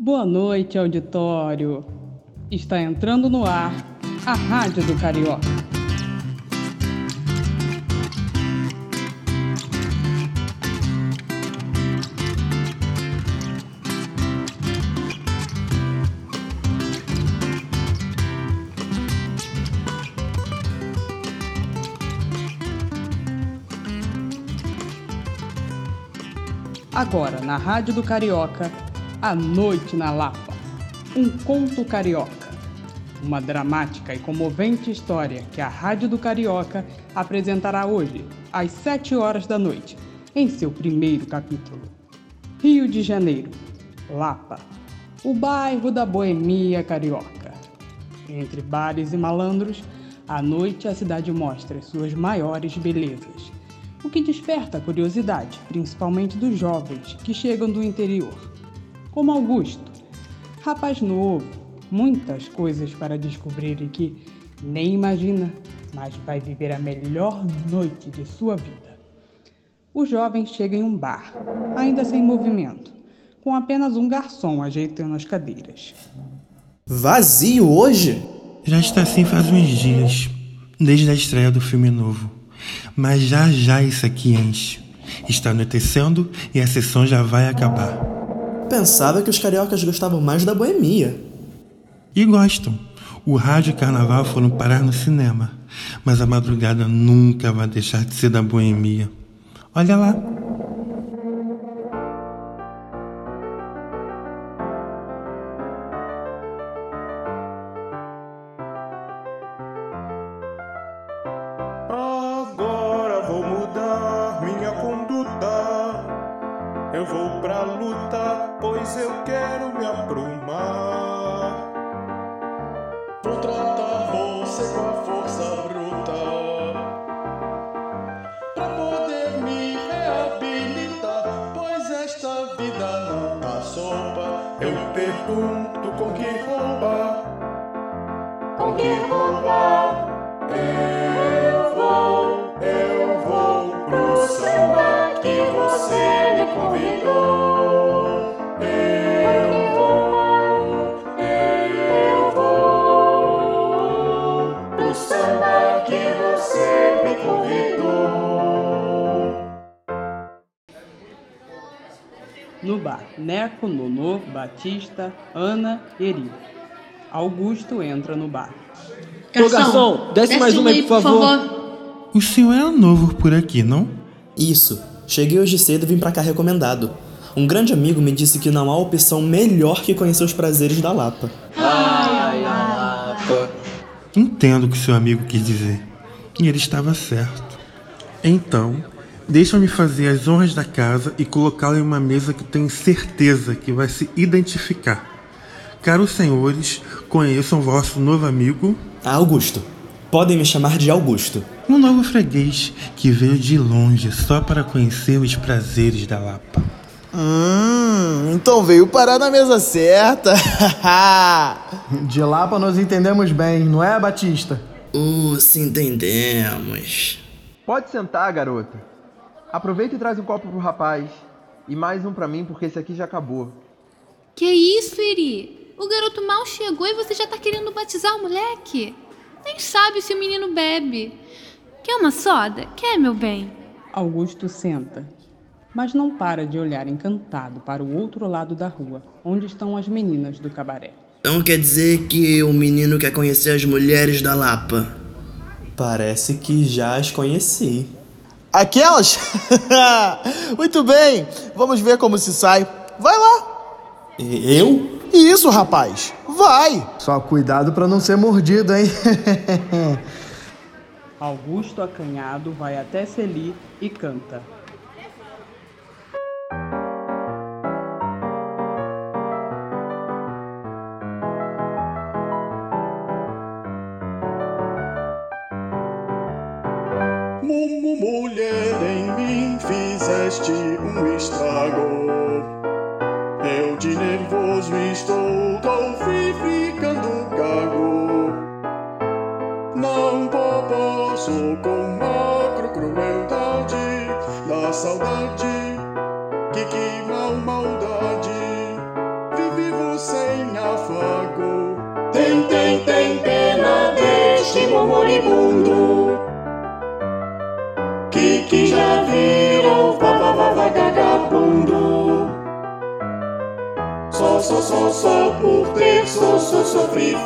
Boa noite, auditório. Está entrando no ar a Rádio do Carioca. Agora, na Rádio do Carioca, A Noite na Lapa. Um conto carioca. Uma dramática e comovente história que a Rádio do Carioca apresentará hoje, às 7 horas da noite, em seu primeiro capítulo. Rio de Janeiro, Lapa, o bairro da boemia carioca. Entre bares e malandros, à noite a cidade mostra suas maiores belezas o que desperta a curiosidade, principalmente dos jovens que chegam do interior. Como Augusto, rapaz novo, muitas coisas para descobrir e que nem imagina, mas vai viver a melhor noite de sua vida. O jovem chega em um bar, ainda sem movimento, com apenas um garçom ajeitando as cadeiras. Vazio hoje? Já está assim faz uns dias, desde a estreia do filme novo. Mas já já isso aqui enche. Está anoitecendo e a sessão já vai acabar. Pensava que os cariocas gostavam mais da boemia. E gostam. O rádio e o carnaval foram parar no cinema. Mas a madrugada nunca vai deixar de ser da boemia. Olha lá. Eu vou pra luta, pois eu quero me aprumar. Vou tratar você com a força bruta. Pra poder me reabilitar, pois esta vida não tá sopa. Eu pergunto com que roupa? Com que roupa? No bar, Neco, Nonô, Batista, Ana, Eri. Augusto entra no bar. Ô, garçom, desce mais uma aí, por favor. O senhor é novo por aqui, não? Isso. Cheguei hoje cedo e vim pra cá recomendado. Um grande amigo me disse que não há opção melhor que conhecer os prazeres da Lapa. Entendo o que seu amigo quis dizer. E ele estava certo. Então, deixa-me fazer as honras da casa e colocá-lo em uma mesa que tenho certeza que vai se identificar. Caros senhores, conheçam vosso novo amigo, Ah, Augusto. Podem me chamar de Augusto. um novo freguês que veio de longe só para conhecer os prazeres da Lapa. Hum, então veio parar na mesa certa. De Lapa nós entendemos bem, não é, Batista? Uh, se entendemos. Pode sentar, garota. Aproveita e traz um copo pro rapaz. E mais um pra mim, porque esse aqui já acabou. Que isso, Eri? O garoto mal chegou e você já tá querendo batizar o moleque? Nem sabe se o menino bebe. Quer uma soda? Quer, meu bem? Augusto senta, mas não para de olhar encantado para o outro lado da rua, onde estão as meninas do cabaré. Então quer dizer que o menino quer conhecer as mulheres da Lapa? Parece que já as conheci. Aquelas? Muito bem, vamos ver como se sai. Vai lá. E- Eu? Isso, rapaz. Vai. Só cuidado pra não ser mordido, hein? Augusto acanhado vai até Celi e canta. Mumu, mulher, em mim fizeste um estrago. Eu de nervoso estou, tô ficando gago. Não posso com a cru- crueldade da saudade que queima a maldade. Vive sem afago. Tem, tem, tem pena deste moribundo Só, só, só, só por ter só, só sofrido.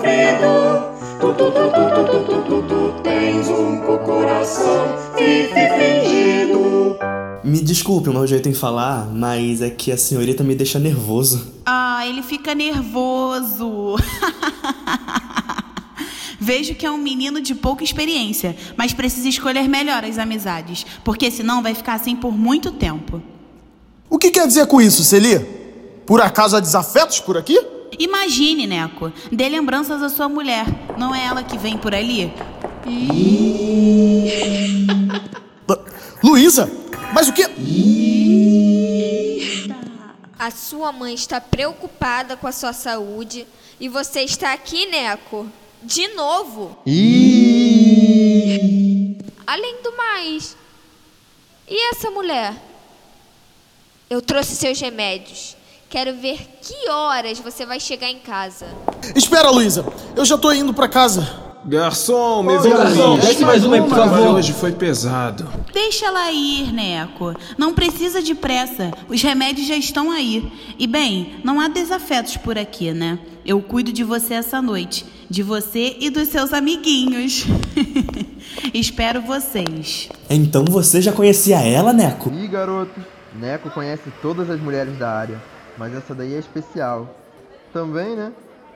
Tu, tu, tu, tu, tu, tu, tu, tu, tu tens um coração fi, fi, fingido. Me desculpe o meu jeito em falar, mas é que a senhorita me deixa nervoso. Ah, ele fica nervoso. Vejo que é um menino de pouca experiência, mas precisa escolher melhor as amizades, porque senão vai ficar assim por muito tempo. O que quer dizer com isso, Celi? Por acaso há desafetos por aqui? Imagine, Neco, dê lembranças à sua mulher. Não é ela que vem por ali? Luísa, mas o que? A sua mãe está preocupada com a sua saúde e você está aqui, Neco, de novo. Além do mais, e essa mulher? Eu trouxe seus remédios. Quero ver que horas você vai chegar em casa. Espera, Luísa. Eu já tô indo pra casa. Garçom, me Ô, um garçom, desce mais uma aí, por favor. hoje foi pesado. Deixa ela ir, Neco. Não precisa de pressa. Os remédios já estão aí. E bem, não há desafetos por aqui, né? Eu cuido de você essa noite. De você e dos seus amiguinhos. Espero vocês. Então você já conhecia ela, Neco? Ih, garoto, Neco conhece todas as mulheres da área, mas essa daí é especial. Também, né?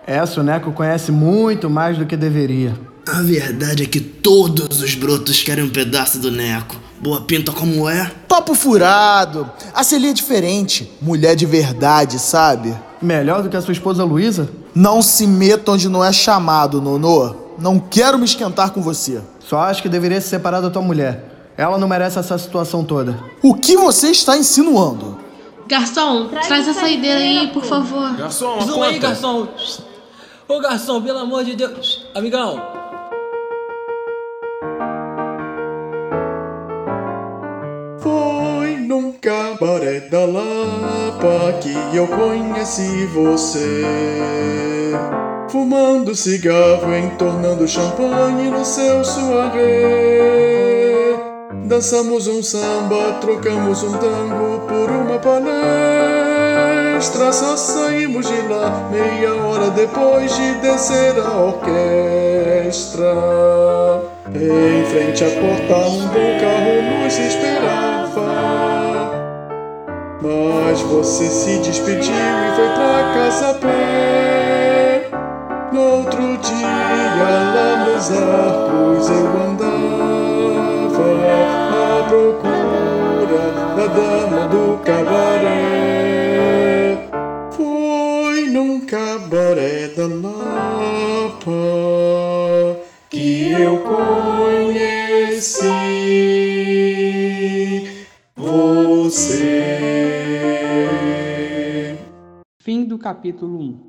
Essa o Neco conhece muito mais do que deveria. A verdade é que todos os brotos querem um pedaço do Neco. Boa pinta como é. Papo furado. A Celi é diferente. Mulher de verdade, sabe? Melhor do que a sua esposa Luísa? Não se meta onde não é chamado, Nonô. Não quero me esquentar com você. Só acho que deveria se separar da tua mulher. Ela não merece essa situação toda. O que você está insinuando? Garçom, traz, a saideira aí, por favor. Garçom, Zoom aí, garçom. Ô, garçom, pelo amor de Deus. Amigão. Foi num cabaré da Lapa que eu conheci você. Fumando cigarro, entornando champanhe no seu soirée. Dançamos um samba, trocamos um tango por uma palestra. Só saímos de lá meia hora depois de descer a orquestra. Em frente à porta, um bom carro nos esperava. Mas você se despediu e foi pra casa a pé. No outro dia, lá nos arcos, eu andava cabaré da Lapa que eu conheci você. Fim do capítulo 1.